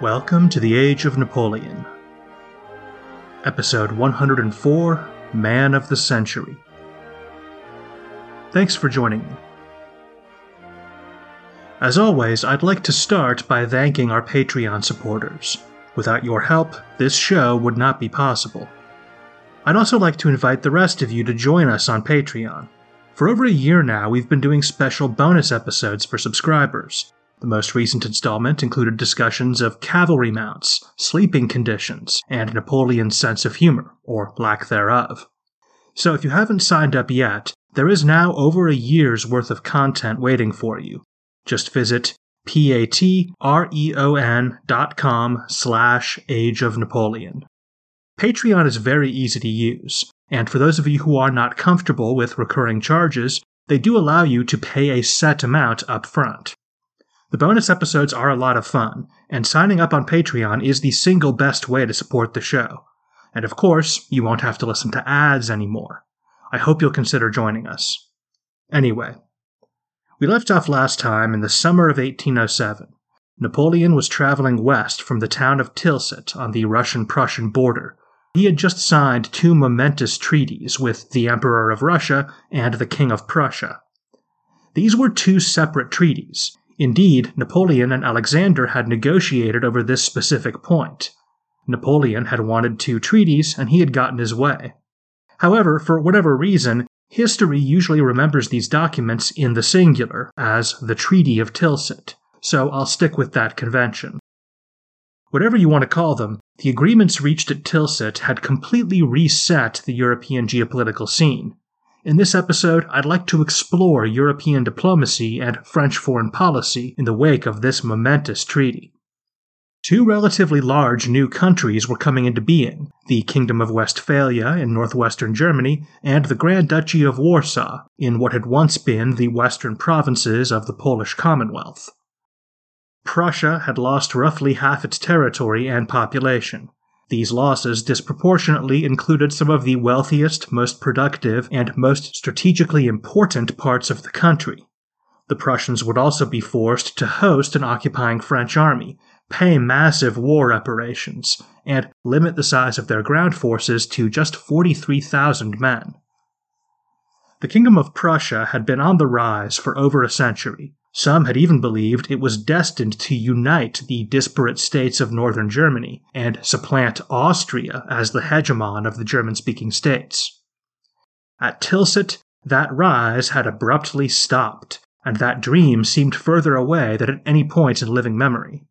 Welcome to the Age of Napoleon. Episode 104 Man of the Century. Thanks for joining me. As always, I'd like to start by thanking our Patreon supporters. Without your help, this show would not be possible. I'd also like to invite the rest of you to join us on Patreon. For over a year now, we've been doing special bonus episodes for subscribers, the most recent installment included discussions of cavalry mounts, sleeping conditions, and Napoleon's sense of humor, or lack thereof. So if you haven't signed up yet, there is now over a year's worth of content waiting for you. Just visit patreon dot com slash age of Napoleon. Patreon is very easy to use, and for those of you who are not comfortable with recurring charges, they do allow you to pay a set amount up front. The bonus episodes are a lot of fun, and signing up on Patreon is the single best way to support the show. And of course, you won't have to listen to ads anymore. I hope you'll consider joining us. Anyway, we left off last time in the summer of 1807. Napoleon was traveling west from the town of Tilsit on the Russian Prussian border. He had just signed two momentous treaties with the Emperor of Russia and the King of Prussia. These were two separate treaties, Indeed, Napoleon and Alexander had negotiated over this specific point. Napoleon had wanted two treaties, and he had gotten his way. However, for whatever reason, history usually remembers these documents in the singular, as the Treaty of Tilsit, so I'll stick with that convention. Whatever you want to call them, the agreements reached at Tilsit had completely reset the European geopolitical scene. In this episode, I'd like to explore European diplomacy and French foreign policy in the wake of this momentous treaty. Two relatively large new countries were coming into being the Kingdom of Westphalia in northwestern Germany, and the Grand Duchy of Warsaw in what had once been the western provinces of the Polish Commonwealth. Prussia had lost roughly half its territory and population. These losses disproportionately included some of the wealthiest, most productive, and most strategically important parts of the country. The Prussians would also be forced to host an occupying French army, pay massive war reparations, and limit the size of their ground forces to just 43,000 men. The Kingdom of Prussia had been on the rise for over a century, some had even believed it was destined to unite the disparate states of northern Germany and supplant Austria as the hegemon of the German speaking states. At Tilsit, that rise had abruptly stopped, and that dream seemed further away than at any point in living memory.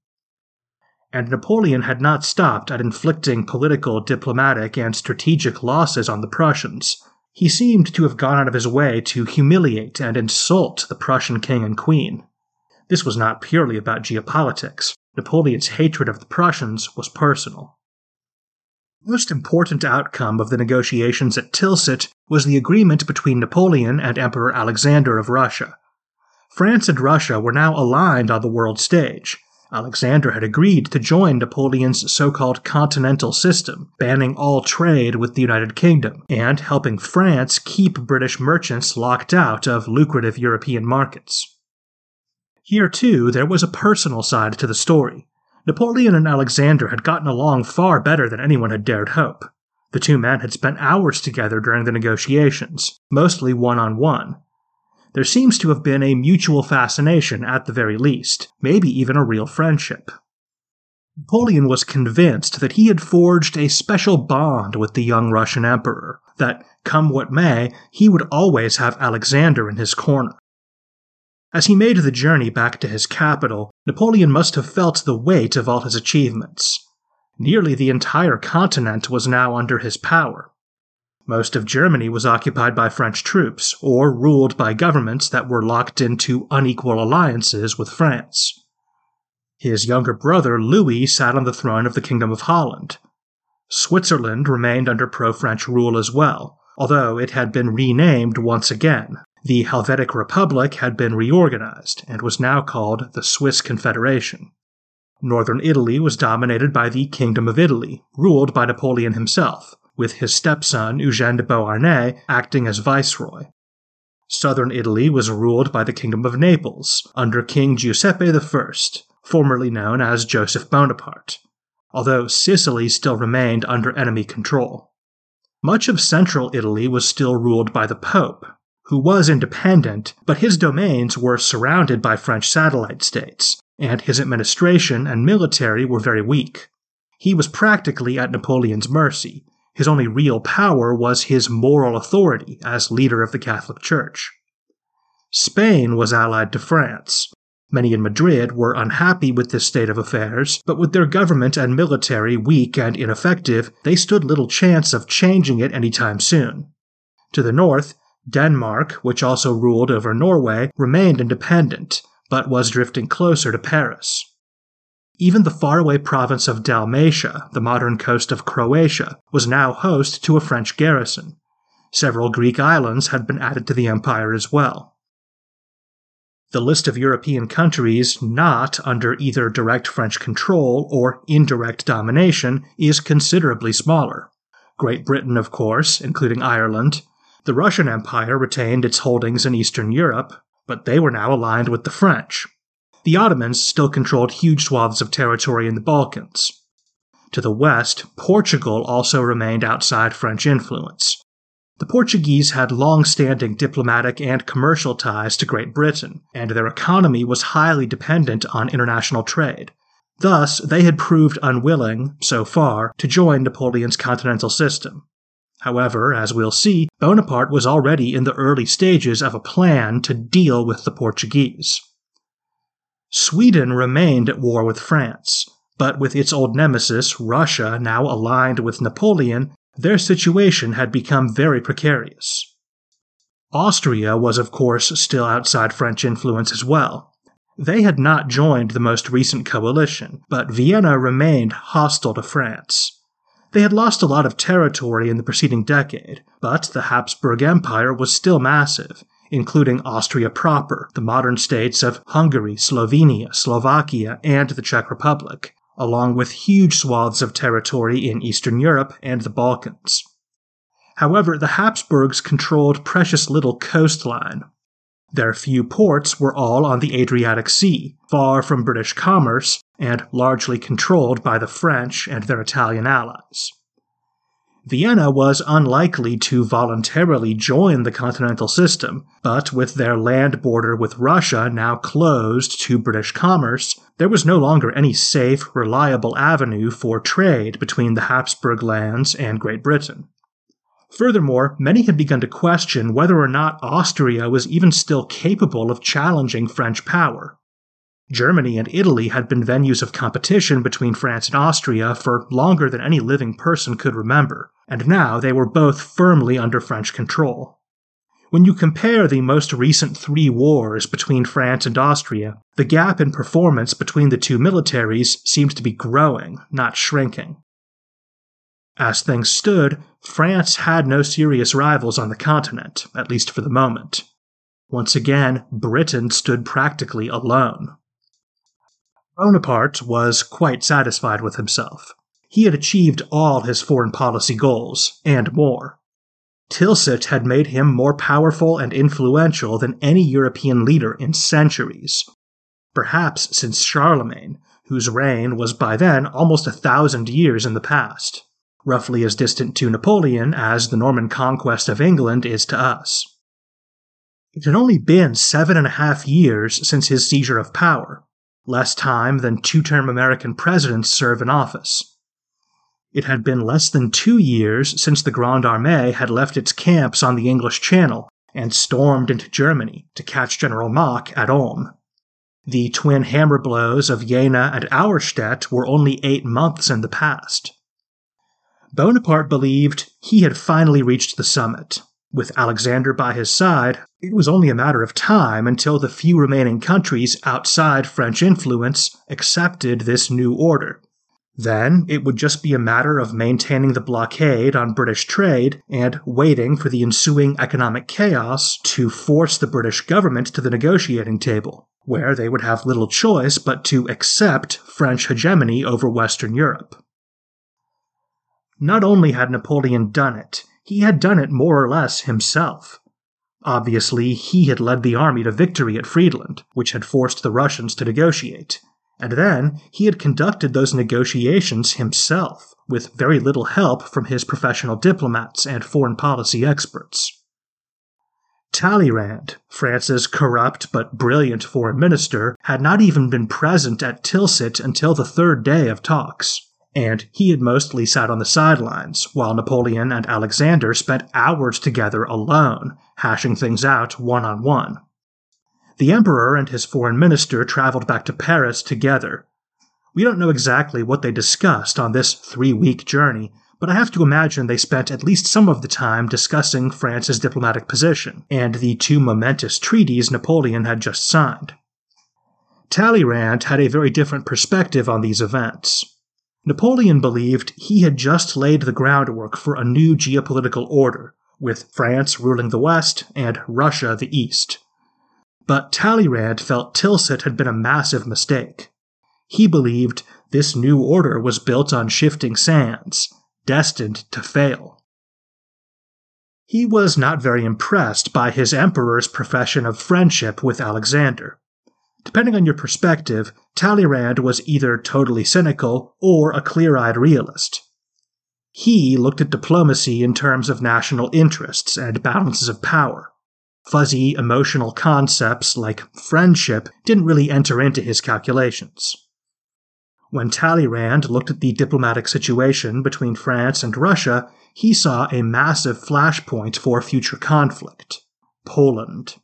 And Napoleon had not stopped at inflicting political, diplomatic, and strategic losses on the Prussians he seemed to have gone out of his way to humiliate and insult the Prussian king and queen. This was not purely about geopolitics. Napoleon's hatred of the Prussians was personal. The most important outcome of the negotiations at Tilsit was the agreement between Napoleon and Emperor Alexander of Russia. France and Russia were now aligned on the world stage, Alexander had agreed to join Napoleon's so called continental system, banning all trade with the United Kingdom, and helping France keep British merchants locked out of lucrative European markets. Here, too, there was a personal side to the story. Napoleon and Alexander had gotten along far better than anyone had dared hope. The two men had spent hours together during the negotiations, mostly one on one. There seems to have been a mutual fascination at the very least, maybe even a real friendship. Napoleon was convinced that he had forged a special bond with the young Russian emperor, that, come what may, he would always have Alexander in his corner. As he made the journey back to his capital, Napoleon must have felt the weight of all his achievements. Nearly the entire continent was now under his power. Most of Germany was occupied by French troops, or ruled by governments that were locked into unequal alliances with France. His younger brother Louis sat on the throne of the Kingdom of Holland. Switzerland remained under pro French rule as well, although it had been renamed once again. The Helvetic Republic had been reorganized and was now called the Swiss Confederation. Northern Italy was dominated by the Kingdom of Italy, ruled by Napoleon himself, with his stepson Eugène de Beauharnais acting as viceroy. Southern Italy was ruled by the Kingdom of Naples under King Giuseppe I, formerly known as Joseph Bonaparte, although Sicily still remained under enemy control. Much of central Italy was still ruled by the Pope, who was independent, but his domains were surrounded by French satellite states, and his administration and military were very weak. He was practically at Napoleon's mercy. His only real power was his moral authority as leader of the Catholic Church. Spain was allied to France, Many in Madrid were unhappy with this state of affairs, but with their government and military weak and ineffective, they stood little chance of changing it any time soon. To the north, Denmark, which also ruled over Norway, remained independent, but was drifting closer to Paris. Even the faraway province of Dalmatia, the modern coast of Croatia, was now host to a French garrison. Several Greek islands had been added to the empire as well. The list of European countries not under either direct French control or indirect domination is considerably smaller. Great Britain, of course, including Ireland. The Russian Empire retained its holdings in Eastern Europe, but they were now aligned with the French. The Ottomans still controlled huge swaths of territory in the Balkans. To the west, Portugal also remained outside French influence. The Portuguese had long standing diplomatic and commercial ties to Great Britain, and their economy was highly dependent on international trade. Thus, they had proved unwilling, so far, to join Napoleon's continental system. However, as we'll see, Bonaparte was already in the early stages of a plan to deal with the Portuguese. Sweden remained at war with France, but with its old nemesis, Russia, now aligned with Napoleon, their situation had become very precarious. Austria was, of course, still outside French influence as well. They had not joined the most recent coalition, but Vienna remained hostile to France. They had lost a lot of territory in the preceding decade, but the Habsburg Empire was still massive, including Austria proper, the modern states of Hungary, Slovenia, Slovakia, and the Czech Republic, along with huge swaths of territory in Eastern Europe and the Balkans. However, the Habsburgs controlled precious little coastline. Their few ports were all on the Adriatic Sea, far from British commerce, and largely controlled by the French and their Italian allies. Vienna was unlikely to voluntarily join the continental system, but with their land border with Russia now closed to British commerce, there was no longer any safe, reliable avenue for trade between the Habsburg lands and Great Britain. Furthermore, many had begun to question whether or not Austria was even still capable of challenging French power. Germany and Italy had been venues of competition between France and Austria for longer than any living person could remember, and now they were both firmly under French control. When you compare the most recent three wars between France and Austria, the gap in performance between the two militaries seems to be growing, not shrinking. As things stood, France had no serious rivals on the continent, at least for the moment. Once again, Britain stood practically alone. Bonaparte was quite satisfied with himself. He had achieved all his foreign policy goals, and more. Tilsit had made him more powerful and influential than any European leader in centuries, perhaps since Charlemagne, whose reign was by then almost a thousand years in the past. Roughly as distant to Napoleon as the Norman conquest of England is to us. It had only been seven and a half years since his seizure of power, less time than two term American presidents serve in office. It had been less than two years since the Grande Armée had left its camps on the English Channel and stormed into Germany to catch General Mack at Ulm. The twin hammer blows of Jena and Auerstedt were only eight months in the past. Bonaparte believed he had finally reached the summit. With Alexander by his side, it was only a matter of time until the few remaining countries outside French influence accepted this new order. Then it would just be a matter of maintaining the blockade on British trade and waiting for the ensuing economic chaos to force the British government to the negotiating table where they would have little choice but to accept French hegemony over Western Europe. Not only had Napoleon done it, he had done it more or less himself. Obviously, he had led the army to victory at Friedland, which had forced the Russians to negotiate, and then he had conducted those negotiations himself, with very little help from his professional diplomats and foreign policy experts. Talleyrand, France's corrupt but brilliant foreign minister, had not even been present at Tilsit until the third day of talks, and he had mostly sat on the sidelines while Napoleon and Alexander spent hours together alone, hashing things out one on one. The emperor and his foreign minister traveled back to Paris together. We don't know exactly what they discussed on this three week journey, but I have to imagine they spent at least some of the time discussing France's diplomatic position and the two momentous treaties Napoleon had just signed. Talleyrand had a very different perspective on these events. Napoleon believed he had just laid the groundwork for a new geopolitical order, with France ruling the West and Russia the East. But Talleyrand felt Tilsit had been a massive mistake. He believed this new order was built on shifting sands, destined to fail. He was not very impressed by his emperor's profession of friendship with Alexander. Depending on your perspective, Talleyrand was either totally cynical or a clear eyed realist. He looked at diplomacy in terms of national interests and balances of power. Fuzzy emotional concepts like friendship didn't really enter into his calculations. When Talleyrand looked at the diplomatic situation between France and Russia, he saw a massive flashpoint for future conflict Poland.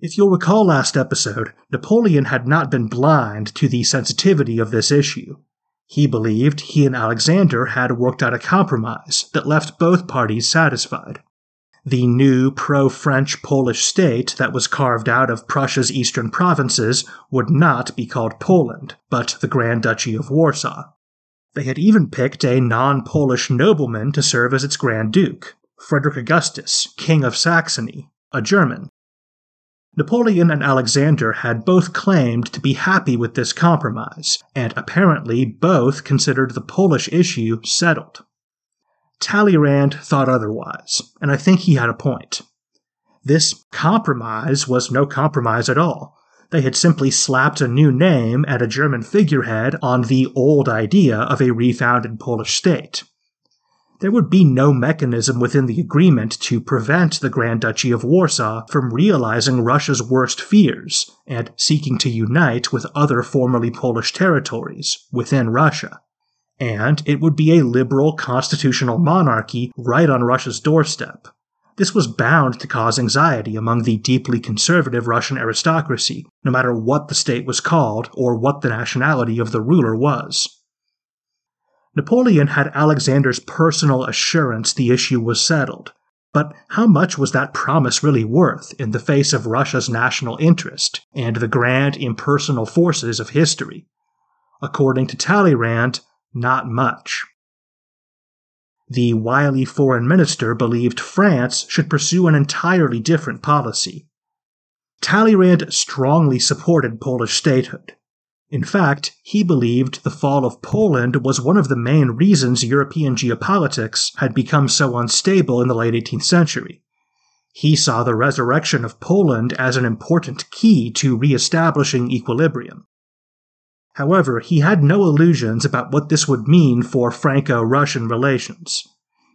If you'll recall last episode, Napoleon had not been blind to the sensitivity of this issue. He believed he and Alexander had worked out a compromise that left both parties satisfied the new pro French Polish state that was carved out of Prussia's eastern provinces would not be called Poland, but the Grand Duchy of Warsaw. They had even picked a non Polish nobleman to serve as its Grand Duke, Frederick Augustus, King of Saxony, a German. Napoleon and Alexander had both claimed to be happy with this compromise, and apparently both considered the Polish issue settled. Talleyrand thought otherwise, and I think he had a point. This compromise was no compromise at all. They had simply slapped a new name and a German figurehead on the old idea of a refounded Polish state. There would be no mechanism within the agreement to prevent the Grand Duchy of Warsaw from realizing Russia's worst fears and seeking to unite with other formerly Polish territories within Russia and it would be a liberal constitutional monarchy right on Russia's doorstep. This was bound to cause anxiety among the deeply conservative Russian aristocracy, no matter what the state was called or what the nationality of the ruler was. Napoleon had Alexander's personal assurance the issue was settled, but how much was that promise really worth in the face of Russia's national interest and the grand impersonal forces of history? According to Talleyrand, not much. The wily foreign minister believed France should pursue an entirely different policy. Talleyrand strongly supported Polish statehood. In fact, he believed the fall of Poland was one of the main reasons European geopolitics had become so unstable in the late 18th century. He saw the resurrection of Poland as an important key to re establishing equilibrium. However, he had no illusions about what this would mean for Franco Russian relations.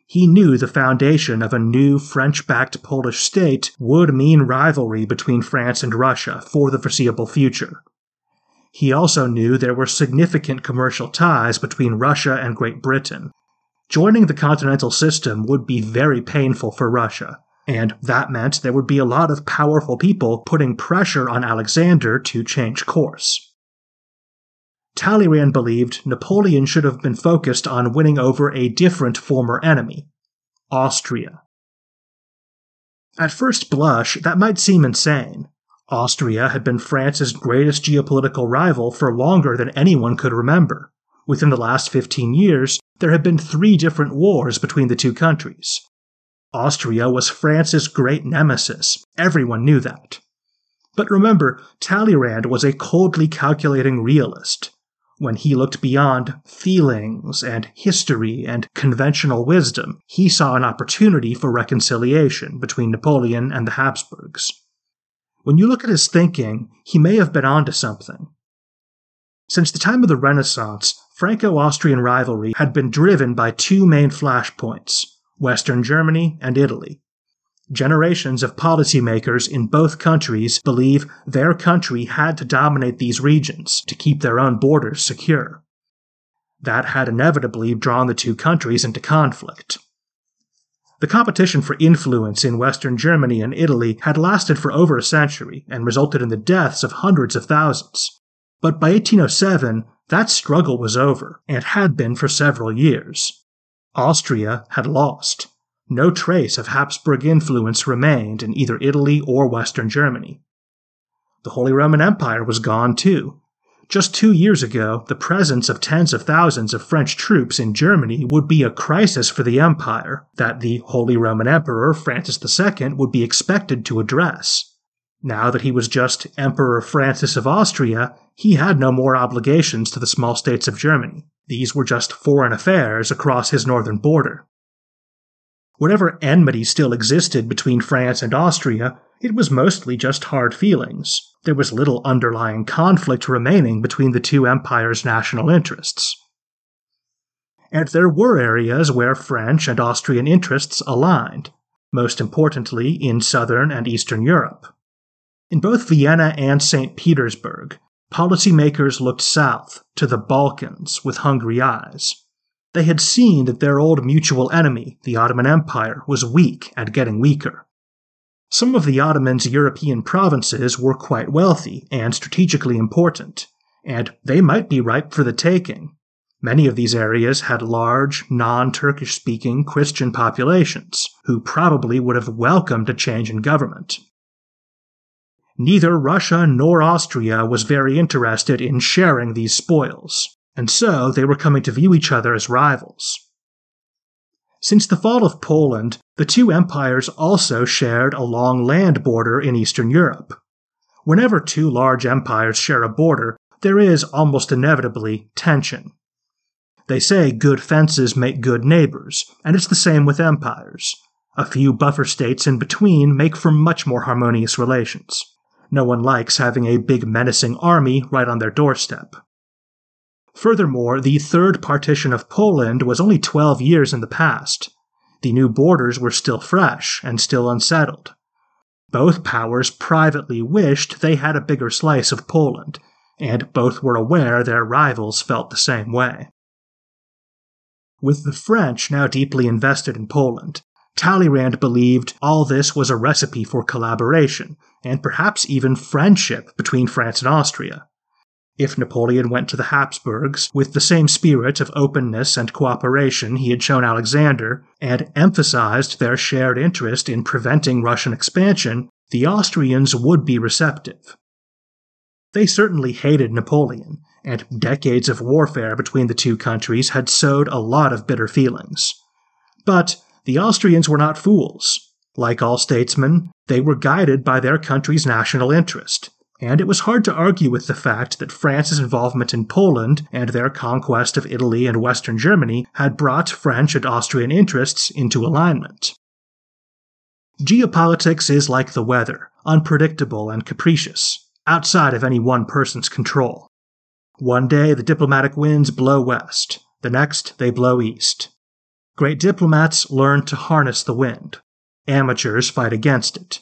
He knew the foundation of a new French backed Polish state would mean rivalry between France and Russia for the foreseeable future. He also knew there were significant commercial ties between Russia and Great Britain. Joining the continental system would be very painful for Russia, and that meant there would be a lot of powerful people putting pressure on Alexander to change course. Talleyrand believed Napoleon should have been focused on winning over a different former enemy Austria. At first blush, that might seem insane. Austria had been France's greatest geopolitical rival for longer than anyone could remember. Within the last 15 years, there had been three different wars between the two countries. Austria was France's great nemesis. Everyone knew that. But remember, Talleyrand was a coldly calculating realist. When he looked beyond feelings and history and conventional wisdom, he saw an opportunity for reconciliation between Napoleon and the Habsburgs. When you look at his thinking, he may have been onto something. Since the time of the Renaissance, Franco Austrian rivalry had been driven by two main flashpoints Western Germany and Italy. Generations of policymakers in both countries believe their country had to dominate these regions to keep their own borders secure. That had inevitably drawn the two countries into conflict. The competition for influence in Western Germany and Italy had lasted for over a century and resulted in the deaths of hundreds of thousands. But by 1807, that struggle was over, and had been for several years. Austria had lost. No trace of Habsburg influence remained in either Italy or Western Germany. The Holy Roman Empire was gone too, just two years ago, the presence of tens of thousands of French troops in Germany would be a crisis for the empire that the Holy Roman Emperor Francis II would be expected to address. Now that he was just Emperor Francis of Austria, he had no more obligations to the small states of Germany. These were just foreign affairs across his northern border. Whatever enmity still existed between France and Austria, it was mostly just hard feelings, there was little underlying conflict remaining between the two empires' national interests. And there were areas where French and Austrian interests aligned, most importantly in southern and eastern Europe. In both Vienna and St. Petersburg, policymakers looked south to the Balkans with hungry eyes. They had seen that their old mutual enemy, the Ottoman Empire, was weak and getting weaker. Some of the Ottomans' European provinces were quite wealthy and strategically important, and they might be ripe for the taking. Many of these areas had large, non Turkish speaking Christian populations, who probably would have welcomed a change in government. Neither Russia nor Austria was very interested in sharing these spoils, and so they were coming to view each other as rivals. Since the fall of Poland, the two empires also shared a long land border in Eastern Europe. Whenever two large empires share a border, there is almost inevitably tension. They say good fences make good neighbors, and it's the same with empires. A few buffer states in between make for much more harmonious relations. No one likes having a big menacing army right on their doorstep. Furthermore, the third partition of Poland was only 12 years in the past. The new borders were still fresh and still unsettled. Both powers privately wished they had a bigger slice of Poland, and both were aware their rivals felt the same way. With the French now deeply invested in Poland, Talleyrand believed all this was a recipe for collaboration, and perhaps even friendship between France and Austria. If Napoleon went to the Habsburgs with the same spirit of openness and cooperation he had shown Alexander, and emphasized their shared interest in preventing Russian expansion, the Austrians would be receptive. They certainly hated Napoleon, and decades of warfare between the two countries had sowed a lot of bitter feelings. But the Austrians were not fools. Like all statesmen, they were guided by their country's national interest, and it was hard to argue with the fact that France's involvement in Poland and their conquest of Italy and Western Germany had brought French and Austrian interests into alignment. Geopolitics is like the weather, unpredictable and capricious, outside of any one person's control. One day the diplomatic winds blow west, the next they blow east. Great diplomats learn to harness the wind. Amateurs fight against it.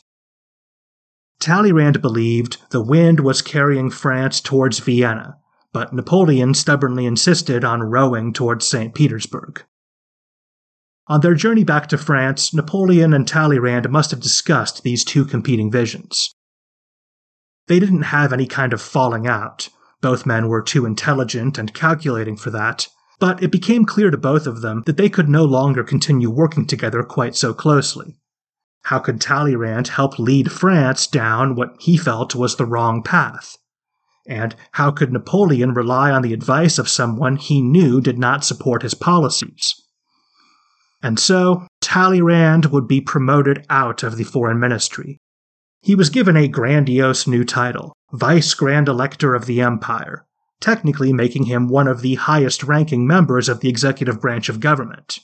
Talleyrand believed the wind was carrying France towards Vienna, but Napoleon stubbornly insisted on rowing towards St. Petersburg. On their journey back to France, Napoleon and Talleyrand must have discussed these two competing visions. They didn't have any kind of falling out. Both men were too intelligent and calculating for that, but it became clear to both of them that they could no longer continue working together quite so closely. How could Talleyrand help lead France down what he felt was the wrong path? And how could Napoleon rely on the advice of someone he knew did not support his policies? And so, Talleyrand would be promoted out of the foreign ministry. He was given a grandiose new title, Vice Grand Elector of the Empire, technically making him one of the highest ranking members of the executive branch of government.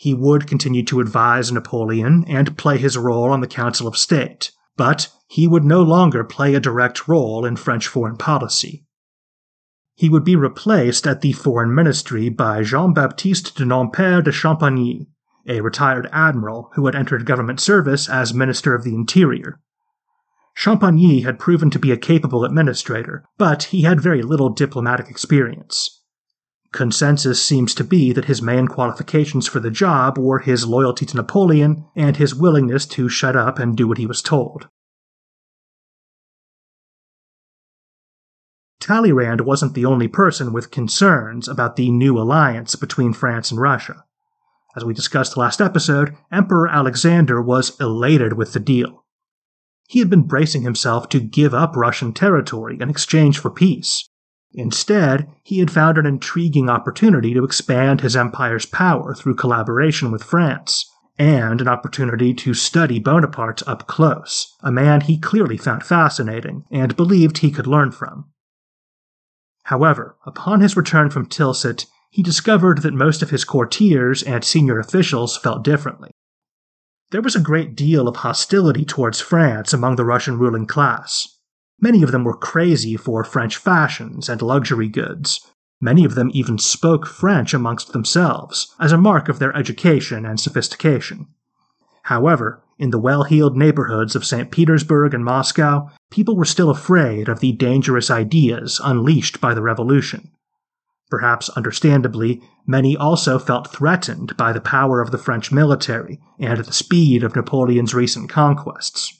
He would continue to advise Napoleon and play his role on the Council of State, but he would no longer play a direct role in French foreign policy. He would be replaced at the foreign ministry by Jean Baptiste de Nompère de Champagny, a retired admiral who had entered government service as Minister of the Interior. Champagny had proven to be a capable administrator, but he had very little diplomatic experience. Consensus seems to be that his main qualifications for the job were his loyalty to Napoleon and his willingness to shut up and do what he was told. Talleyrand wasn't the only person with concerns about the new alliance between France and Russia. As we discussed last episode, Emperor Alexander was elated with the deal. He had been bracing himself to give up Russian territory in exchange for peace. Instead, he had found an intriguing opportunity to expand his empire's power through collaboration with France, and an opportunity to study Bonaparte up close, a man he clearly found fascinating and believed he could learn from. However, upon his return from Tilsit, he discovered that most of his courtiers and senior officials felt differently. There was a great deal of hostility towards France among the Russian ruling class. Many of them were crazy for French fashions and luxury goods. Many of them even spoke French amongst themselves, as a mark of their education and sophistication. However, in the well heeled neighborhoods of St. Petersburg and Moscow, people were still afraid of the dangerous ideas unleashed by the revolution. Perhaps understandably, many also felt threatened by the power of the French military and the speed of Napoleon's recent conquests.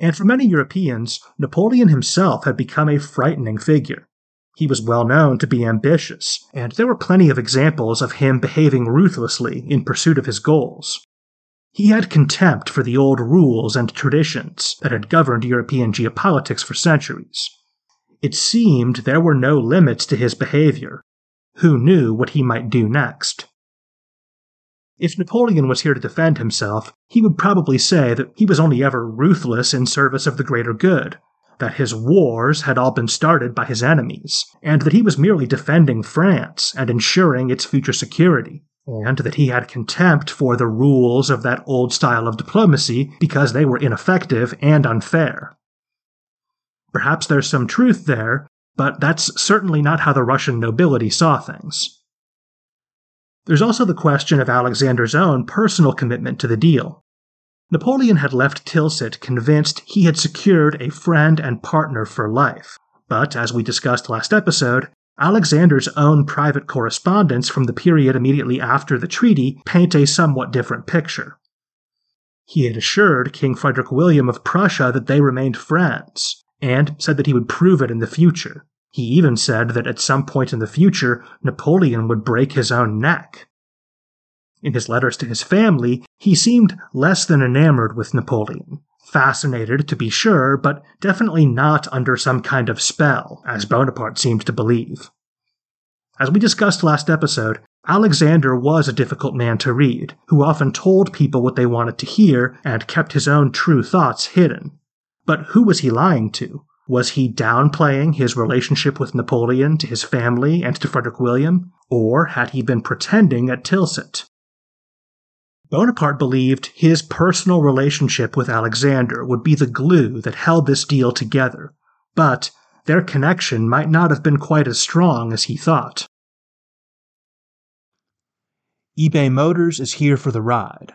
And for many Europeans, Napoleon himself had become a frightening figure. He was well known to be ambitious, and there were plenty of examples of him behaving ruthlessly in pursuit of his goals. He had contempt for the old rules and traditions that had governed European geopolitics for centuries. It seemed there were no limits to his behavior. Who knew what he might do next? If Napoleon was here to defend himself, he would probably say that he was only ever ruthless in service of the greater good, that his wars had all been started by his enemies, and that he was merely defending France and ensuring its future security and that he had contempt for the rules of that old style of diplomacy because they were ineffective and unfair. Perhaps there's some truth there, but that's certainly not how the Russian nobility saw things. There's also the question of Alexander's own personal commitment to the deal. Napoleon had left Tilsit convinced he had secured a friend and partner for life, but as we discussed last episode, Alexander's own private correspondence from the period immediately after the treaty paint a somewhat different picture. He had assured King Frederick William of Prussia that they remained friends, and said that he would prove it in the future. He even said that at some point in the future, Napoleon would break his own neck. In his letters to his family, he seemed less than enamored with Napoleon, fascinated to be sure, but definitely not under some kind of spell, as Bonaparte seemed to believe. As we discussed last episode, Alexander was a difficult man to read, who often told people what they wanted to hear and kept his own true thoughts hidden. But who was he lying to? Was he downplaying his relationship with Napoleon to his family and to Frederick William? Or had he been pretending at Tilsit? Bonaparte believed his personal relationship with Alexander would be the glue that held this deal together, but their connection might not have been quite as strong as he thought. eBay Motors is here for the ride.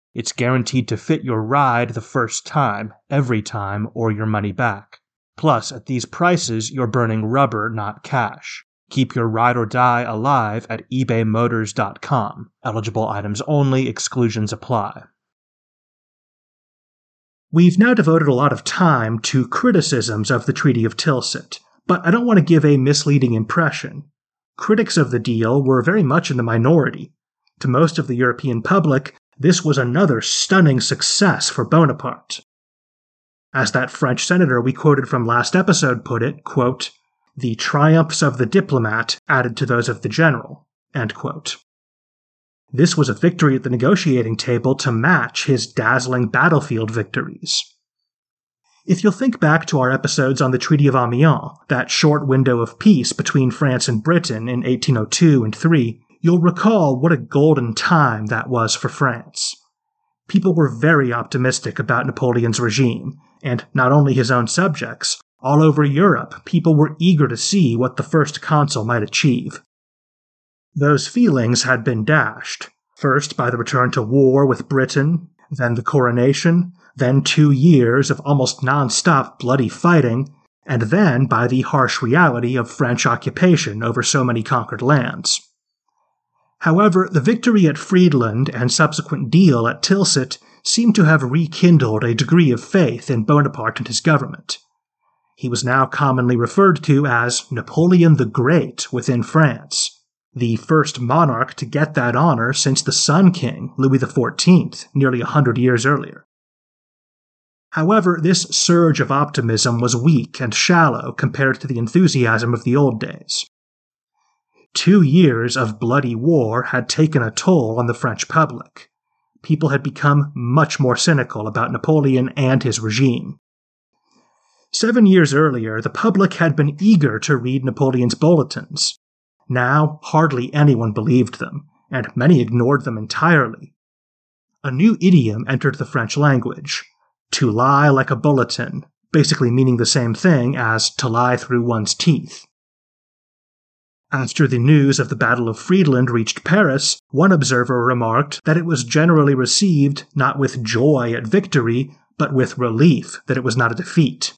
it's guaranteed to fit your ride the first time, every time, or your money back. Plus, at these prices, you're burning rubber, not cash. Keep your ride or die alive at ebaymotors.com. Eligible items only, exclusions apply. We've now devoted a lot of time to criticisms of the Treaty of Tilsit, but I don't want to give a misleading impression. Critics of the deal were very much in the minority. To most of the European public, this was another stunning success for Bonaparte. As that French senator we quoted from last episode put it, quote, the triumphs of the diplomat added to those of the general, This was a victory at the negotiating table to match his dazzling battlefield victories. If you'll think back to our episodes on the Treaty of Amiens, that short window of peace between France and Britain in 1802 and 3, You'll recall what a golden time that was for France. People were very optimistic about Napoleon's regime, and not only his own subjects, all over Europe, people were eager to see what the first consul might achieve. Those feelings had been dashed, first by the return to war with Britain, then the coronation, then two years of almost non-stop bloody fighting, and then by the harsh reality of French occupation over so many conquered lands. However, the victory at Friedland and subsequent deal at Tilsit seemed to have rekindled a degree of faith in Bonaparte and his government. He was now commonly referred to as Napoleon the Great within France, the first monarch to get that honor since the Sun King, Louis XIV, nearly a hundred years earlier. However, this surge of optimism was weak and shallow compared to the enthusiasm of the old days. Two years of bloody war had taken a toll on the French public. People had become much more cynical about Napoleon and his regime. Seven years earlier, the public had been eager to read Napoleon's bulletins. Now, hardly anyone believed them, and many ignored them entirely. A new idiom entered the French language to lie like a bulletin, basically meaning the same thing as to lie through one's teeth. After the news of the Battle of Friedland reached Paris, one observer remarked that it was generally received not with joy at victory, but with relief that it was not a defeat.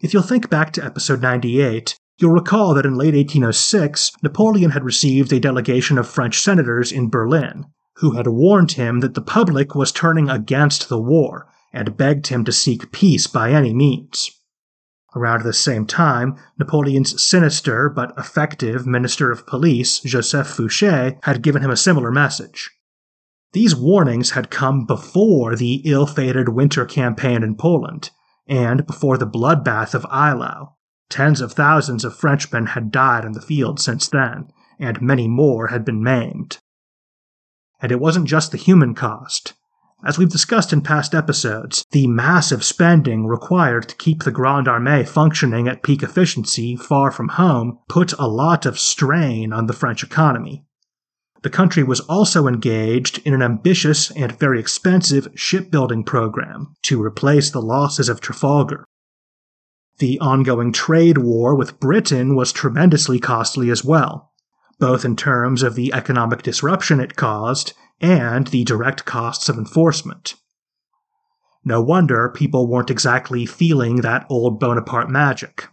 If you'll think back to episode 98, you'll recall that in late 1806, Napoleon had received a delegation of French senators in Berlin, who had warned him that the public was turning against the war and begged him to seek peace by any means. Around the same time, Napoleon's sinister but effective Minister of Police, Joseph Fouché, had given him a similar message. These warnings had come before the ill fated winter campaign in Poland, and before the bloodbath of Eylau. Tens of thousands of Frenchmen had died in the field since then, and many more had been maimed. And it wasn't just the human cost. As we've discussed in past episodes, the massive spending required to keep the Grande Armée functioning at peak efficiency far from home put a lot of strain on the French economy. The country was also engaged in an ambitious and very expensive shipbuilding program to replace the losses of Trafalgar. The ongoing trade war with Britain was tremendously costly as well, both in terms of the economic disruption it caused and the direct costs of enforcement. No wonder people weren't exactly feeling that old Bonaparte magic.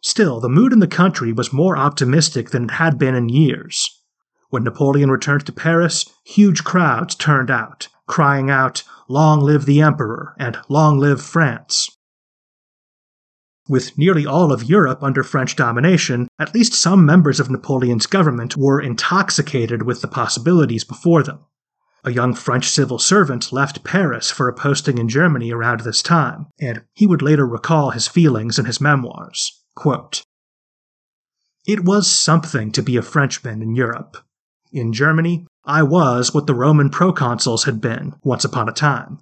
Still, the mood in the country was more optimistic than it had been in years. When Napoleon returned to Paris, huge crowds turned out, crying out, Long live the Emperor and Long live France. With nearly all of Europe under French domination, at least some members of Napoleon's government were intoxicated with the possibilities before them. A young French civil servant left Paris for a posting in Germany around this time, and he would later recall his feelings in his memoirs. Quote, It was something to be a Frenchman in Europe. In Germany, I was what the Roman proconsuls had been once upon a time.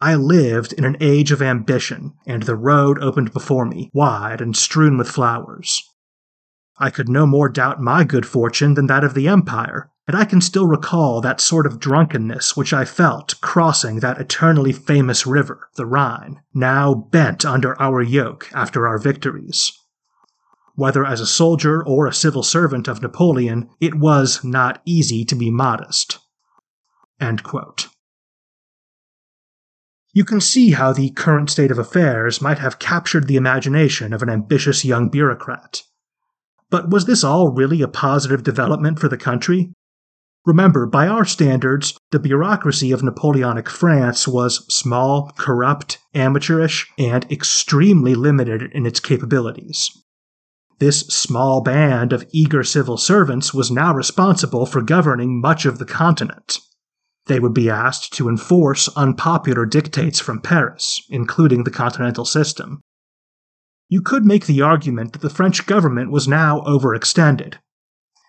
I lived in an age of ambition, and the road opened before me, wide and strewn with flowers. I could no more doubt my good fortune than that of the Empire, and I can still recall that sort of drunkenness which I felt crossing that eternally famous river, the Rhine, now bent under our yoke after our victories. Whether as a soldier or a civil servant of Napoleon, it was not easy to be modest. You can see how the current state of affairs might have captured the imagination of an ambitious young bureaucrat. But was this all really a positive development for the country? Remember, by our standards, the bureaucracy of Napoleonic France was small, corrupt, amateurish, and extremely limited in its capabilities. This small band of eager civil servants was now responsible for governing much of the continent. They would be asked to enforce unpopular dictates from Paris, including the continental system. You could make the argument that the French government was now overextended.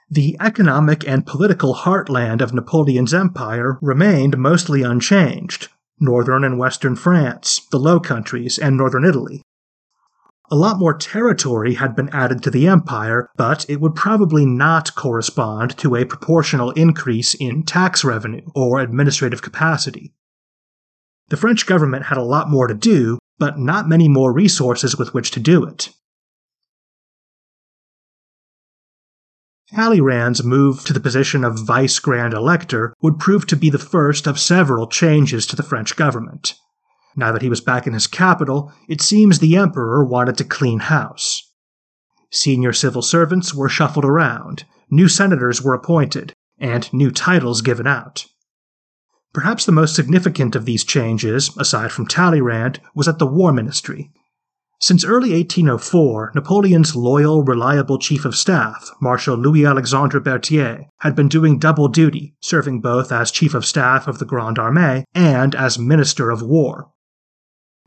The economic and political heartland of Napoleon's empire remained mostly unchanged northern and western France, the Low Countries, and northern Italy. A lot more territory had been added to the empire, but it would probably not correspond to a proportional increase in tax revenue or administrative capacity. The French government had a lot more to do, but not many more resources with which to do it. Talleyrand's move to the position of Vice Grand Elector would prove to be the first of several changes to the French government. Now that he was back in his capital, it seems the emperor wanted to clean house. Senior civil servants were shuffled around, new senators were appointed, and new titles given out. Perhaps the most significant of these changes, aside from Talleyrand, was at the War Ministry. Since early 1804, Napoleon's loyal, reliable chief of staff, Marshal Louis Alexandre Berthier, had been doing double duty, serving both as chief of staff of the Grande Armée and as minister of war.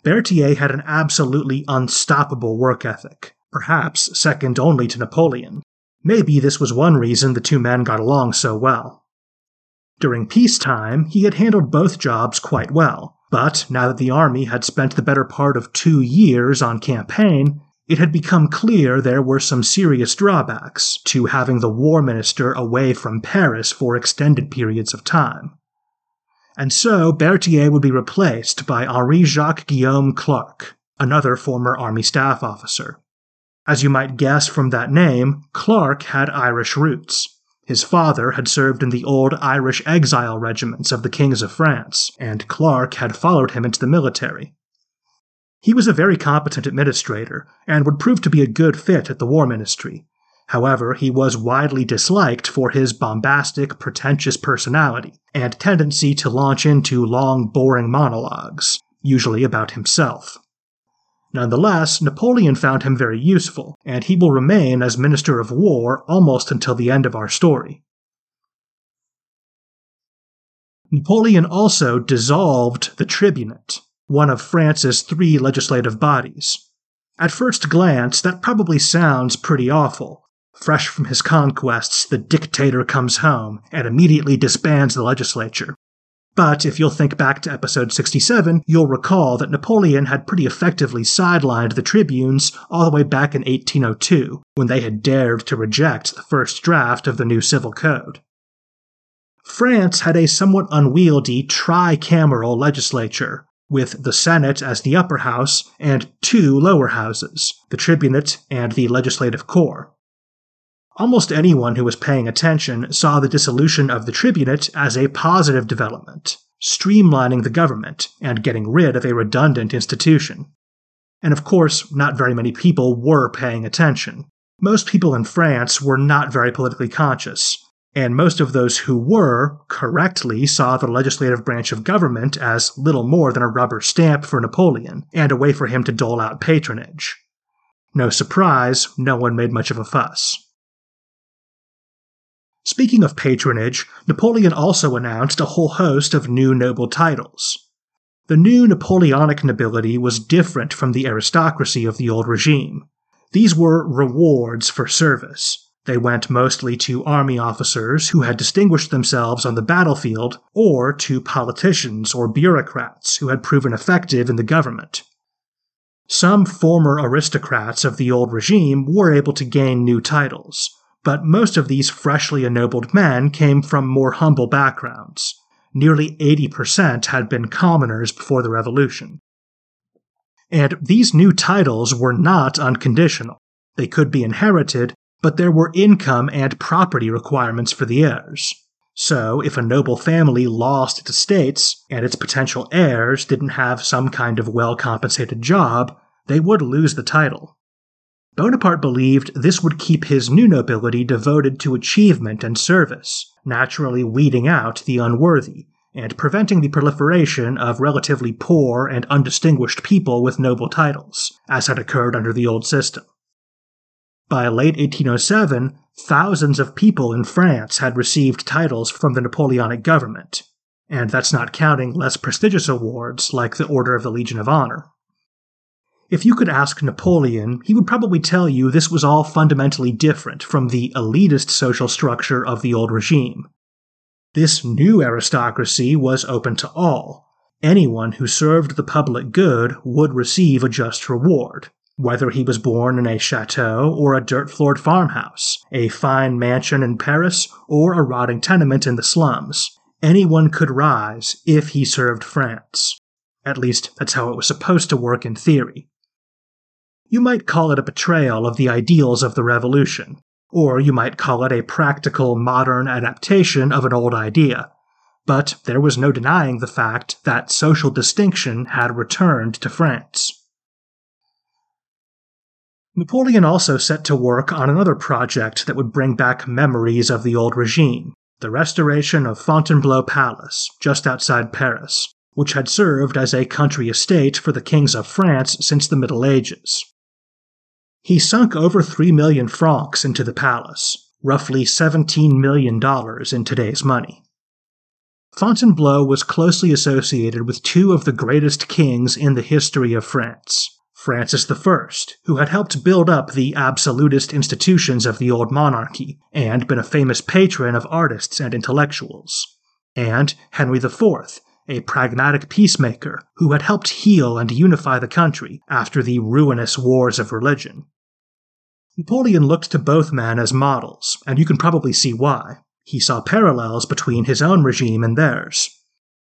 Berthier had an absolutely unstoppable work ethic, perhaps second only to Napoleon. Maybe this was one reason the two men got along so well. During peacetime, he had handled both jobs quite well, but now that the army had spent the better part of two years on campaign, it had become clear there were some serious drawbacks to having the war minister away from Paris for extended periods of time and so Berthier would be replaced by Henri Jacques Guillaume Clarke, another former Army staff officer. As you might guess from that name, Clarke had Irish roots. His father had served in the old Irish exile regiments of the kings of France, and Clarke had followed him into the military. He was a very competent administrator and would prove to be a good fit at the War Ministry, However, he was widely disliked for his bombastic, pretentious personality and tendency to launch into long, boring monologues, usually about himself. Nonetheless, Napoleon found him very useful, and he will remain as Minister of War almost until the end of our story. Napoleon also dissolved the Tribunate, one of France's three legislative bodies. At first glance, that probably sounds pretty awful, Fresh from his conquests, the dictator comes home and immediately disbands the legislature. But if you'll think back to episode 67, you'll recall that Napoleon had pretty effectively sidelined the tribunes all the way back in 1802, when they had dared to reject the first draft of the new civil code. France had a somewhat unwieldy tricameral legislature, with the Senate as the upper house and two lower houses, the tribunate and the legislative corps. Almost anyone who was paying attention saw the dissolution of the tribunate as a positive development, streamlining the government and getting rid of a redundant institution. And of course, not very many people were paying attention. Most people in France were not very politically conscious, and most of those who were correctly saw the legislative branch of government as little more than a rubber stamp for Napoleon and a way for him to dole out patronage. No surprise, no one made much of a fuss. Speaking of patronage, Napoleon also announced a whole host of new noble titles. The new Napoleonic nobility was different from the aristocracy of the old regime. These were rewards for service, They went mostly to army officers who had distinguished themselves on the battlefield, or to politicians or bureaucrats who had proven effective in the government. Some former aristocrats of the old regime were able to gain new titles, but most of these freshly ennobled men came from more humble backgrounds. Nearly 80% had been commoners before the revolution. And these new titles were not unconditional. They could be inherited, but there were income and property requirements for the heirs. So, if a noble family lost its estates and its potential heirs didn't have some kind of well compensated job, they would lose the title. Bonaparte believed this would keep his new nobility devoted to achievement and service, naturally weeding out the unworthy, and preventing the proliferation of relatively poor and undistinguished people with noble titles, as had occurred under the old system. By late 1807, thousands of people in France had received titles from the Napoleonic government, and that's not counting less prestigious awards like the Order of the Legion of Honor. If you could ask Napoleon, he would probably tell you this was all fundamentally different from the elitist social structure of the old regime. This new aristocracy was open to all. Anyone who served the public good would receive a just reward, whether he was born in a chateau or a dirt floored farmhouse, a fine mansion in Paris or a rotting tenement in the slums. Anyone could rise if he served France. At least, that's how it was supposed to work in theory. You might call it a betrayal of the ideals of the revolution, or you might call it a practical modern adaptation of an old idea. But there was no denying the fact that social distinction had returned to France. Napoleon also set to work on another project that would bring back memories of the old regime the restoration of Fontainebleau Palace, just outside Paris, which had served as a country estate for the kings of France since the Middle Ages. He sunk over 3 million francs into the palace, roughly $17 million in today's money. Fontainebleau was closely associated with two of the greatest kings in the history of France. Francis I, who had helped build up the absolutist institutions of the old monarchy and been a famous patron of artists and intellectuals, and Henry IV, a pragmatic peacemaker who had helped heal and unify the country after the ruinous wars of religion. Napoleon looked to both men as models, and you can probably see why. He saw parallels between his own regime and theirs.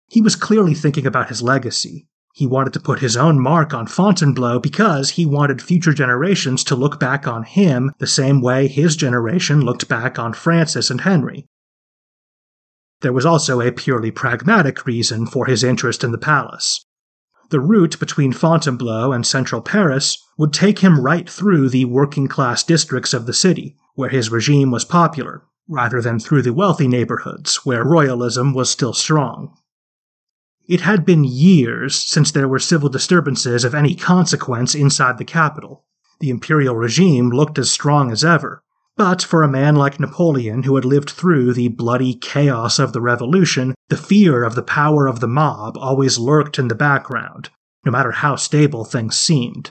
He was clearly thinking about his legacy. He wanted to put his own mark on Fontainebleau because he wanted future generations to look back on him the same way his generation looked back on Francis and Henry. There was also a purely pragmatic reason for his interest in the palace. The route between Fontainebleau and central Paris would take him right through the working class districts of the city, where his regime was popular, rather than through the wealthy neighborhoods, where royalism was still strong. It had been years since there were civil disturbances of any consequence inside the capital. The imperial regime looked as strong as ever, but for a man like Napoleon, who had lived through the bloody chaos of the revolution, the fear of the power of the mob always lurked in the background, no matter how stable things seemed.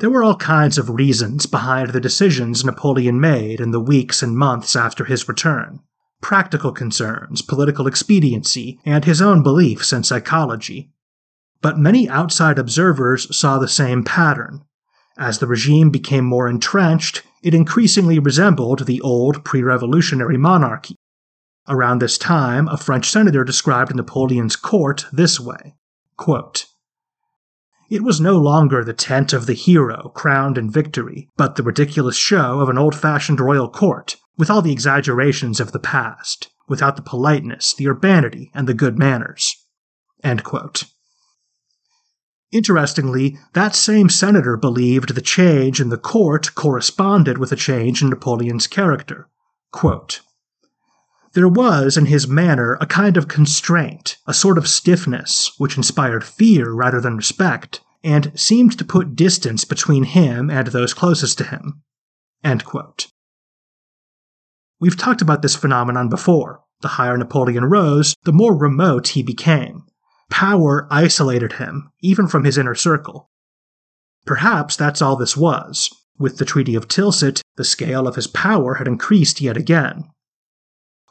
There were all kinds of reasons behind the decisions Napoleon made in the weeks and months after his return. Practical concerns, political expediency, and his own beliefs and psychology. But many outside observers saw the same pattern. As the regime became more entrenched, it increasingly resembled the old pre revolutionary monarchy. Around this time, a French senator described Napoleon's court this way quote, It was no longer the tent of the hero crowned in victory, but the ridiculous show of an old fashioned royal court, with all the exaggerations of the past, without the politeness, the urbanity, and the good manners. Interestingly, that same senator believed the change in the court corresponded with a change in Napoleon's character. Quote, there was in his manner a kind of constraint, a sort of stiffness, which inspired fear rather than respect, and seemed to put distance between him and those closest to him. We've talked about this phenomenon before. The higher Napoleon rose, the more remote he became. Power isolated him, even from his inner circle. Perhaps that's all this was. With the Treaty of Tilsit, the scale of his power had increased yet again.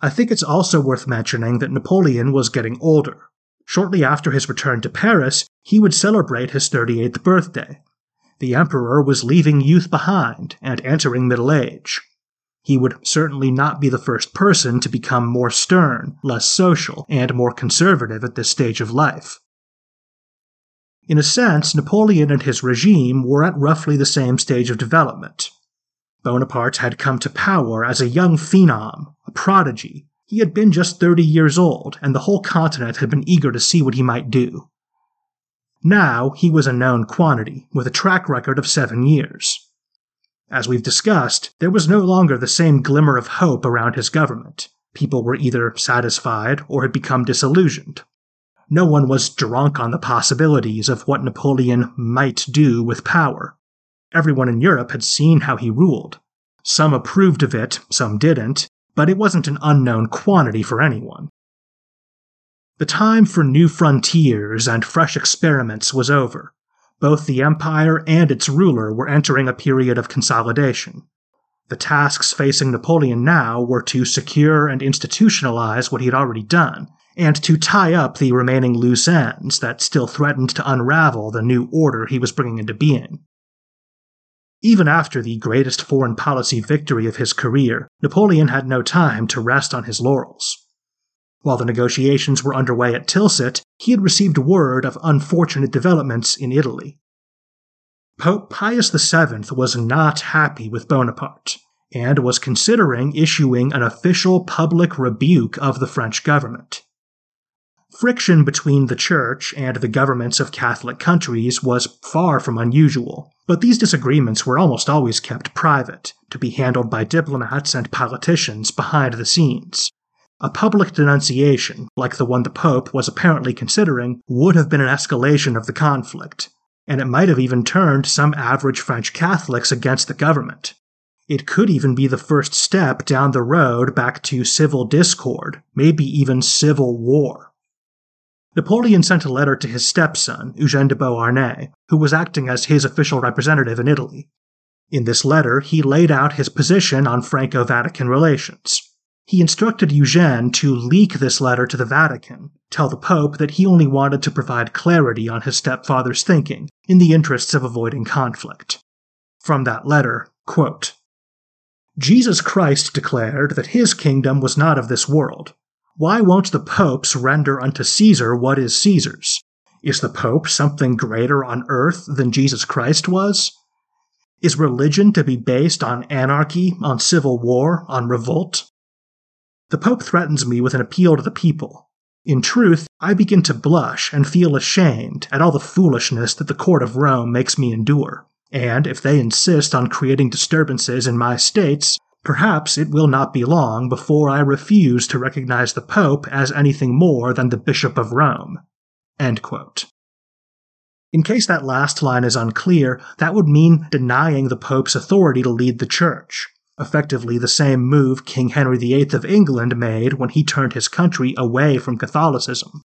I think it's also worth mentioning that Napoleon was getting older. Shortly after his return to Paris, he would celebrate his 38th birthday. The emperor was leaving youth behind and entering middle age. He would certainly not be the first person to become more stern, less social, and more conservative at this stage of life. In a sense, Napoleon and his regime were at roughly the same stage of development. Bonaparte had come to power as a young phenom, a prodigy. He had been just 30 years old, and the whole continent had been eager to see what he might do. Now he was a known quantity, with a track record of seven years. As we've discussed, there was no longer the same glimmer of hope around his government. People were either satisfied or had become disillusioned. No one was drunk on the possibilities of what Napoleon might do with power. Everyone in Europe had seen how he ruled. Some approved of it, some didn't, but it wasn't an unknown quantity for anyone. The time for new frontiers and fresh experiments was over. Both the empire and its ruler were entering a period of consolidation. The tasks facing Napoleon now were to secure and institutionalize what he had already done, and to tie up the remaining loose ends that still threatened to unravel the new order he was bringing into being. Even after the greatest foreign policy victory of his career, Napoleon had no time to rest on his laurels. While the negotiations were underway at Tilsit, he had received word of unfortunate developments in Italy. Pope Pius VII was not happy with Bonaparte, and was considering issuing an official public rebuke of the French government. Friction between the Church and the governments of Catholic countries was far from unusual, but these disagreements were almost always kept private, to be handled by diplomats and politicians behind the scenes. A public denunciation, like the one the Pope was apparently considering, would have been an escalation of the conflict, and it might have even turned some average French Catholics against the government. It could even be the first step down the road back to civil discord, maybe even civil war. Napoleon sent a letter to his stepson, Eugène de Beauharnais, who was acting as his official representative in Italy. In this letter, he laid out his position on Franco Vatican relations. He instructed Eugène to leak this letter to the Vatican, tell the Pope that he only wanted to provide clarity on his stepfather's thinking, in the interests of avoiding conflict. From that letter, quote, Jesus Christ declared that his kingdom was not of this world, why won't the popes render unto Caesar what is Caesar's? Is the pope something greater on earth than Jesus Christ was? Is religion to be based on anarchy, on civil war, on revolt? The Pope threatens me with an appeal to the people. In truth, I begin to blush and feel ashamed at all the foolishness that the court of Rome makes me endure. And if they insist on creating disturbances in my states, Perhaps it will not be long before I refuse to recognize the Pope as anything more than the Bishop of Rome. In case that last line is unclear, that would mean denying the Pope's authority to lead the Church, effectively the same move King Henry VIII of England made when he turned his country away from Catholicism.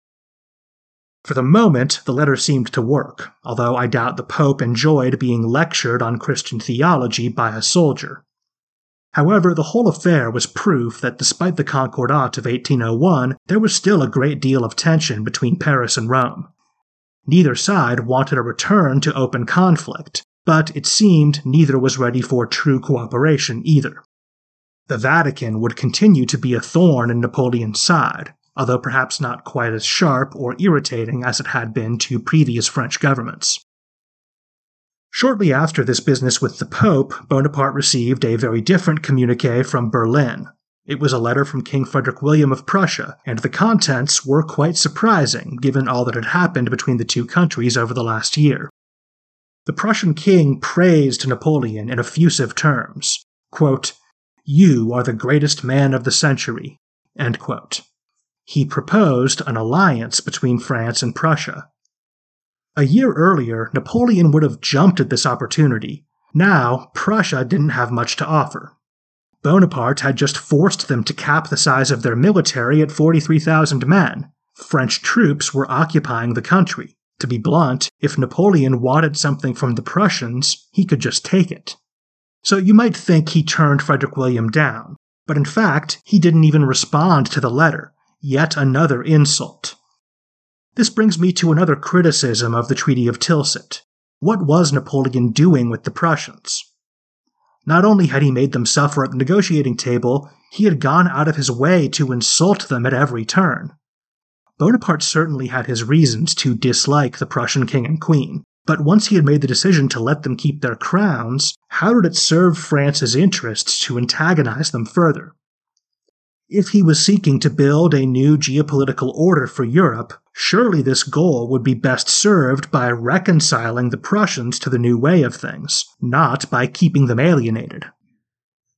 For the moment, the letter seemed to work, although I doubt the Pope enjoyed being lectured on Christian theology by a soldier. However, the whole affair was proof that despite the Concordat of 1801, there was still a great deal of tension between Paris and Rome. Neither side wanted a return to open conflict, but it seemed neither was ready for true cooperation either. The Vatican would continue to be a thorn in Napoleon's side, although perhaps not quite as sharp or irritating as it had been to previous French governments. Shortly after this business with the Pope, Bonaparte received a very different communique from Berlin. It was a letter from King Frederick William of Prussia, and the contents were quite surprising given all that had happened between the two countries over the last year. The Prussian king praised Napoleon in effusive terms. Quote, You are the greatest man of the century. He proposed an alliance between France and Prussia. A year earlier, Napoleon would have jumped at this opportunity. Now, Prussia didn't have much to offer. Bonaparte had just forced them to cap the size of their military at 43,000 men. French troops were occupying the country. To be blunt, if Napoleon wanted something from the Prussians, he could just take it. So you might think he turned Frederick William down, but in fact, he didn't even respond to the letter. Yet another insult. This brings me to another criticism of the Treaty of Tilsit. What was Napoleon doing with the Prussians? Not only had he made them suffer at the negotiating table, he had gone out of his way to insult them at every turn. Bonaparte certainly had his reasons to dislike the Prussian king and queen, but once he had made the decision to let them keep their crowns, how did it serve France's interests to antagonize them further? If he was seeking to build a new geopolitical order for Europe, surely this goal would be best served by reconciling the Prussians to the new way of things, not by keeping them alienated.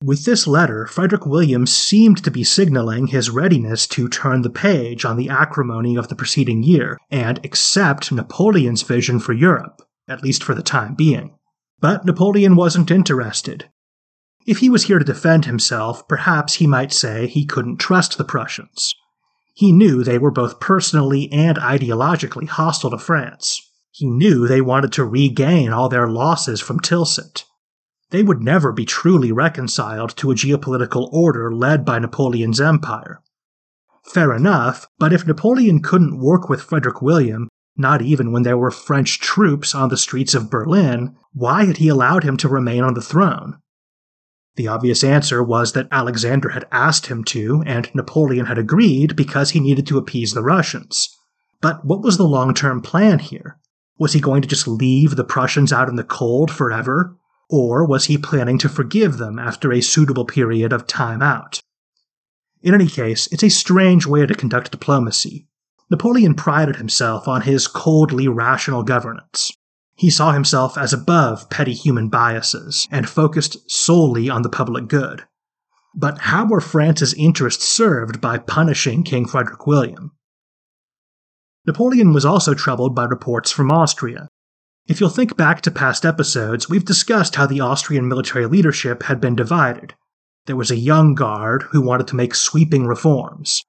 With this letter, Frederick William seemed to be signaling his readiness to turn the page on the acrimony of the preceding year and accept Napoleon's vision for Europe, at least for the time being. But Napoleon wasn't interested. If he was here to defend himself, perhaps he might say he couldn't trust the Prussians. He knew they were both personally and ideologically hostile to France. He knew they wanted to regain all their losses from Tilsit they would never be truly reconciled to a geopolitical order led by Napoleon's empire. Fair enough, but if Napoleon couldn't work with Frederick William, not even when there were French troops on the streets of Berlin, why had he allowed him to remain on the throne? The obvious answer was that Alexander had asked him to, and Napoleon had agreed because he needed to appease the Russians. But what was the long term plan here? Was he going to just leave the Prussians out in the cold forever, or was he planning to forgive them after a suitable period of time out? In any case, it's a strange way to conduct diplomacy. Napoleon prided himself on his coldly rational governance. He saw himself as above petty human biases and focused solely on the public good. But how were France's interests served by punishing King Frederick William? Napoleon was also troubled by reports from Austria, if you'll think back to past episodes, we've discussed how the Austrian military leadership had been divided. There was a young guard who wanted to make sweeping reforms.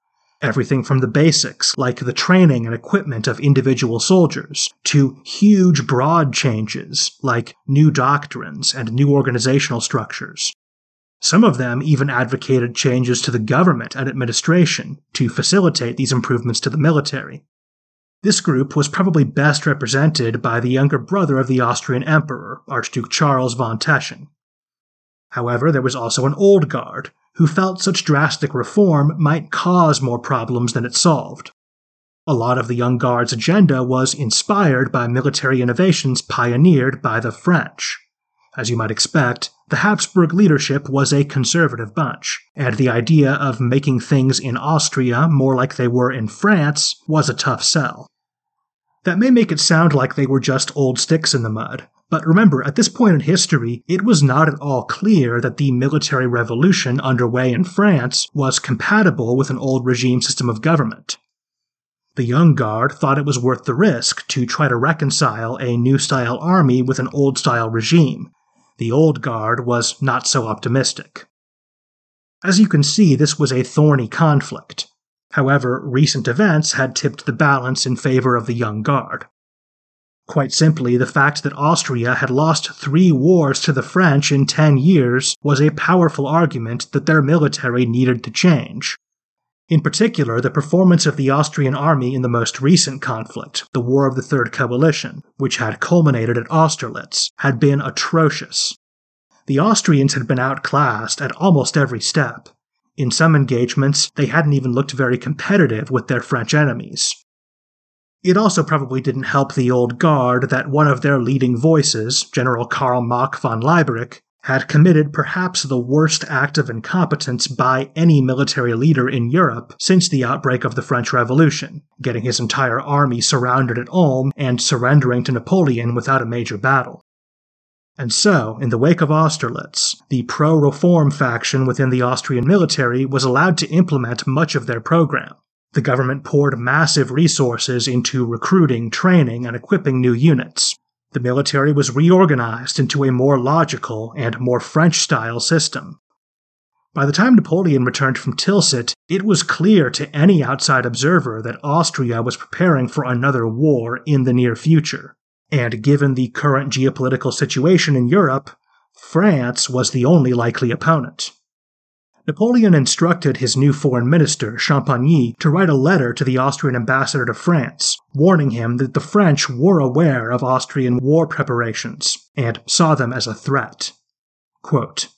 Everything from the basics, like the training and equipment of individual soldiers, to huge broad changes, like new doctrines and new organizational structures. Some of them even advocated changes to the government and administration to facilitate these improvements to the military. This group was probably best represented by the younger brother of the Austrian Emperor, Archduke Charles von Teschen. However, there was also an old guard who felt such drastic reform might cause more problems than it solved. A lot of the young guard's agenda was inspired by military innovations pioneered by the French. As you might expect, the Habsburg leadership was a conservative bunch, and the idea of making things in Austria more like they were in France was a tough sell. That may make it sound like they were just old sticks in the mud, but remember, at this point in history, it was not at all clear that the military revolution underway in France was compatible with an old regime system of government. The young guard thought it was worth the risk to try to reconcile a new style army with an old style regime. The old guard was not so optimistic. As you can see, this was a thorny conflict. However, recent events had tipped the balance in favor of the young guard. Quite simply, the fact that Austria had lost three wars to the French in ten years was a powerful argument that their military needed to change. In particular, the performance of the Austrian army in the most recent conflict, the War of the Third Coalition, which had culminated at Austerlitz, had been atrocious. The Austrians had been outclassed at almost every step, in some engagements, they hadn't even looked very competitive with their French enemies. It also probably didn't help the old guard that one of their leading voices, General Karl Mack von Leiberich, had committed perhaps the worst act of incompetence by any military leader in Europe since the outbreak of the French Revolution, getting his entire army surrounded at Ulm and surrendering to Napoleon without a major battle. And so, in the wake of Austerlitz, the pro reform faction within the Austrian military was allowed to implement much of their program. The government poured massive resources into recruiting, training, and equipping new units. The military was reorganized into a more logical and more French style system. By the time Napoleon returned from Tilsit, it was clear to any outside observer that Austria was preparing for another war in the near future and given the current geopolitical situation in Europe, France was the only likely opponent. Napoleon instructed his new foreign minister, Champagny, to write a letter to the Austrian ambassador to France, warning him that the French were aware of Austrian war preparations and saw them as a threat. Quote,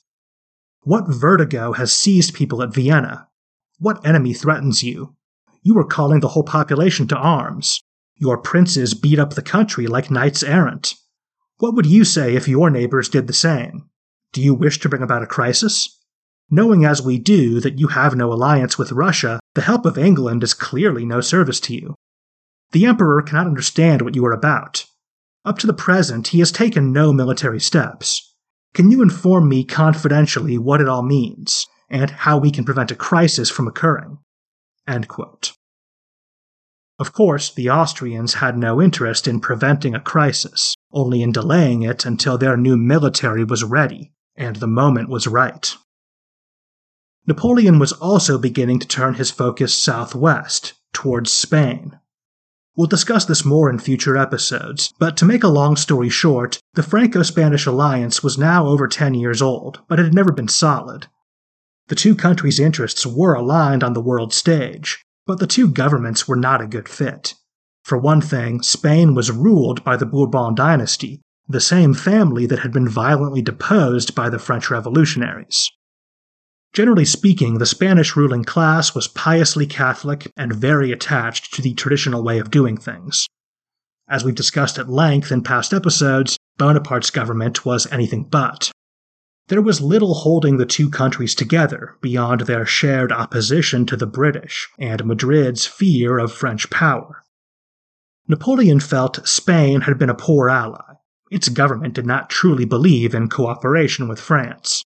what vertigo has seized people at Vienna? What enemy threatens you? You are calling the whole population to arms. Your princes beat up the country like knights errant. What would you say if your neighbors did the same? Do you wish to bring about a crisis? Knowing as we do that you have no alliance with Russia, the help of England is clearly no service to you. The Emperor cannot understand what you are about. Up to the present, he has taken no military steps. Can you inform me confidentially what it all means, and how we can prevent a crisis from occurring? Of course, the Austrians had no interest in preventing a crisis, only in delaying it until their new military was ready, and the moment was right. Napoleon was also beginning to turn his focus southwest, towards Spain. We'll discuss this more in future episodes, but to make a long story short, the Franco Spanish alliance was now over 10 years old, but it had never been solid. The two countries' interests were aligned on the world stage, but the two governments were not a good fit. For one thing, Spain was ruled by the Bourbon dynasty, the same family that had been violently deposed by the French revolutionaries. Generally speaking, the Spanish ruling class was piously Catholic and very attached to the traditional way of doing things. As we've discussed at length in past episodes, Bonaparte's government was anything but. There was little holding the two countries together beyond their shared opposition to the British and Madrid's fear of French power. Napoleon felt Spain had been a poor ally. Its government did not truly believe in cooperation with France.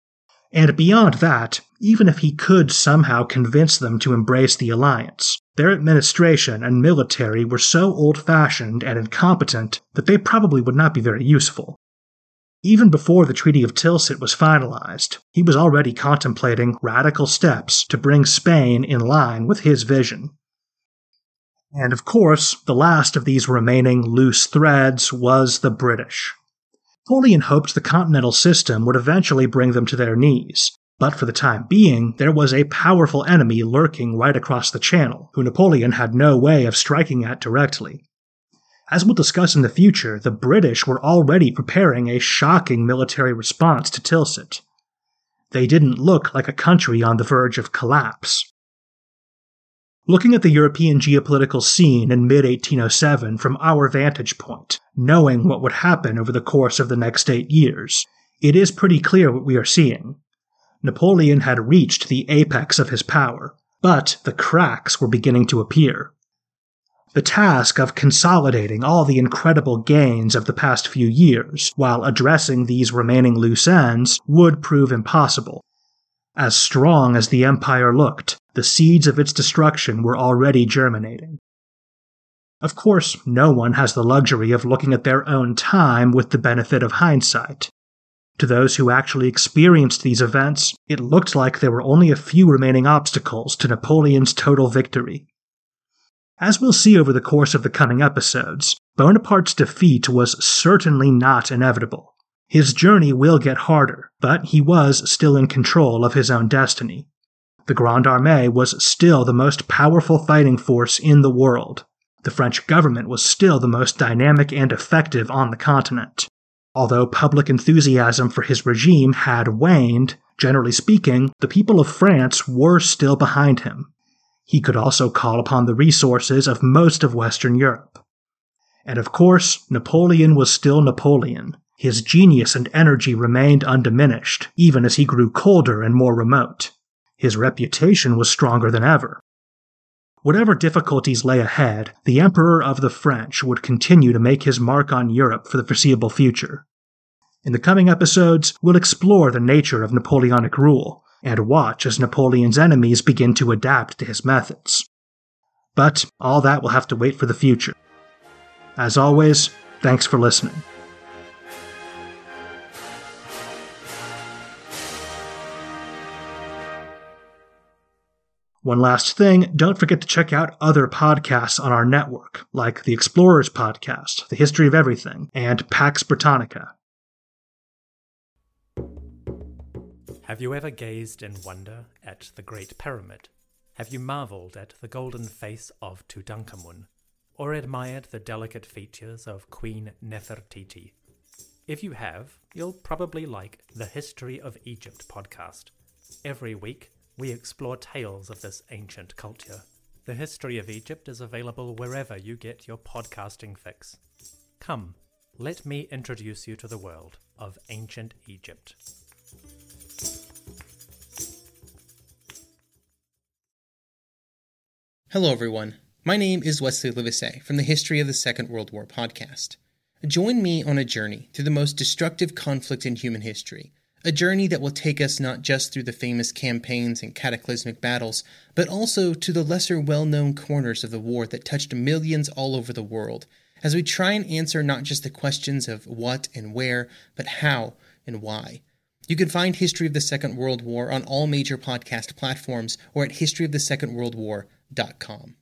And beyond that, even if he could somehow convince them to embrace the alliance, their administration and military were so old fashioned and incompetent that they probably would not be very useful. Even before the Treaty of Tilsit was finalized, he was already contemplating radical steps to bring Spain in line with his vision. And of course, the last of these remaining loose threads was the British. Napoleon hoped the continental system would eventually bring them to their knees, but for the time being, there was a powerful enemy lurking right across the channel, who Napoleon had no way of striking at directly. As we'll discuss in the future, the British were already preparing a shocking military response to Tilsit. They didn't look like a country on the verge of collapse. Looking at the European geopolitical scene in mid 1807 from our vantage point, knowing what would happen over the course of the next eight years, it is pretty clear what we are seeing. Napoleon had reached the apex of his power, but the cracks were beginning to appear. The task of consolidating all the incredible gains of the past few years while addressing these remaining loose ends would prove impossible. As strong as the Empire looked, the seeds of its destruction were already germinating. Of course, no one has the luxury of looking at their own time with the benefit of hindsight. To those who actually experienced these events, it looked like there were only a few remaining obstacles to Napoleon's total victory. As we'll see over the course of the coming episodes, Bonaparte's defeat was certainly not inevitable. His journey will get harder, but he was still in control of his own destiny. The Grande Armée was still the most powerful fighting force in the world. The French government was still the most dynamic and effective on the continent. Although public enthusiasm for his regime had waned, generally speaking, the people of France were still behind him. He could also call upon the resources of most of Western Europe. And of course, Napoleon was still Napoleon. his genius and energy remained undiminished, even as he grew colder and more remote. His reputation was stronger than ever. Whatever difficulties lay ahead, the Emperor of the French would continue to make his mark on Europe for the foreseeable future. In the coming episodes, we'll explore the nature of Napoleonic rule and watch as Napoleon's enemies begin to adapt to his methods. But all that will have to wait for the future. As always, thanks for listening. One last thing, don't forget to check out other podcasts on our network, like the Explorers Podcast, The History of Everything, and Pax Britannica. Have you ever gazed in wonder at the Great Pyramid? Have you marveled at the golden face of Tutankhamun? Or admired the delicate features of Queen Nefertiti? If you have, you'll probably like the History of Egypt podcast. Every week, we explore tales of this ancient culture. The history of Egypt is available wherever you get your podcasting fix. Come, let me introduce you to the world of ancient Egypt. Hello, everyone. My name is Wesley Livesay from the History of the Second World War podcast. Join me on a journey through the most destructive conflict in human history a journey that will take us not just through the famous campaigns and cataclysmic battles, but also to the lesser well known corners of the war that touched millions all over the world, as we try and answer not just the questions of what and where, but how and why. You can find History of the Second World War on all major podcast platforms or at historyofthesecondworldwar.com.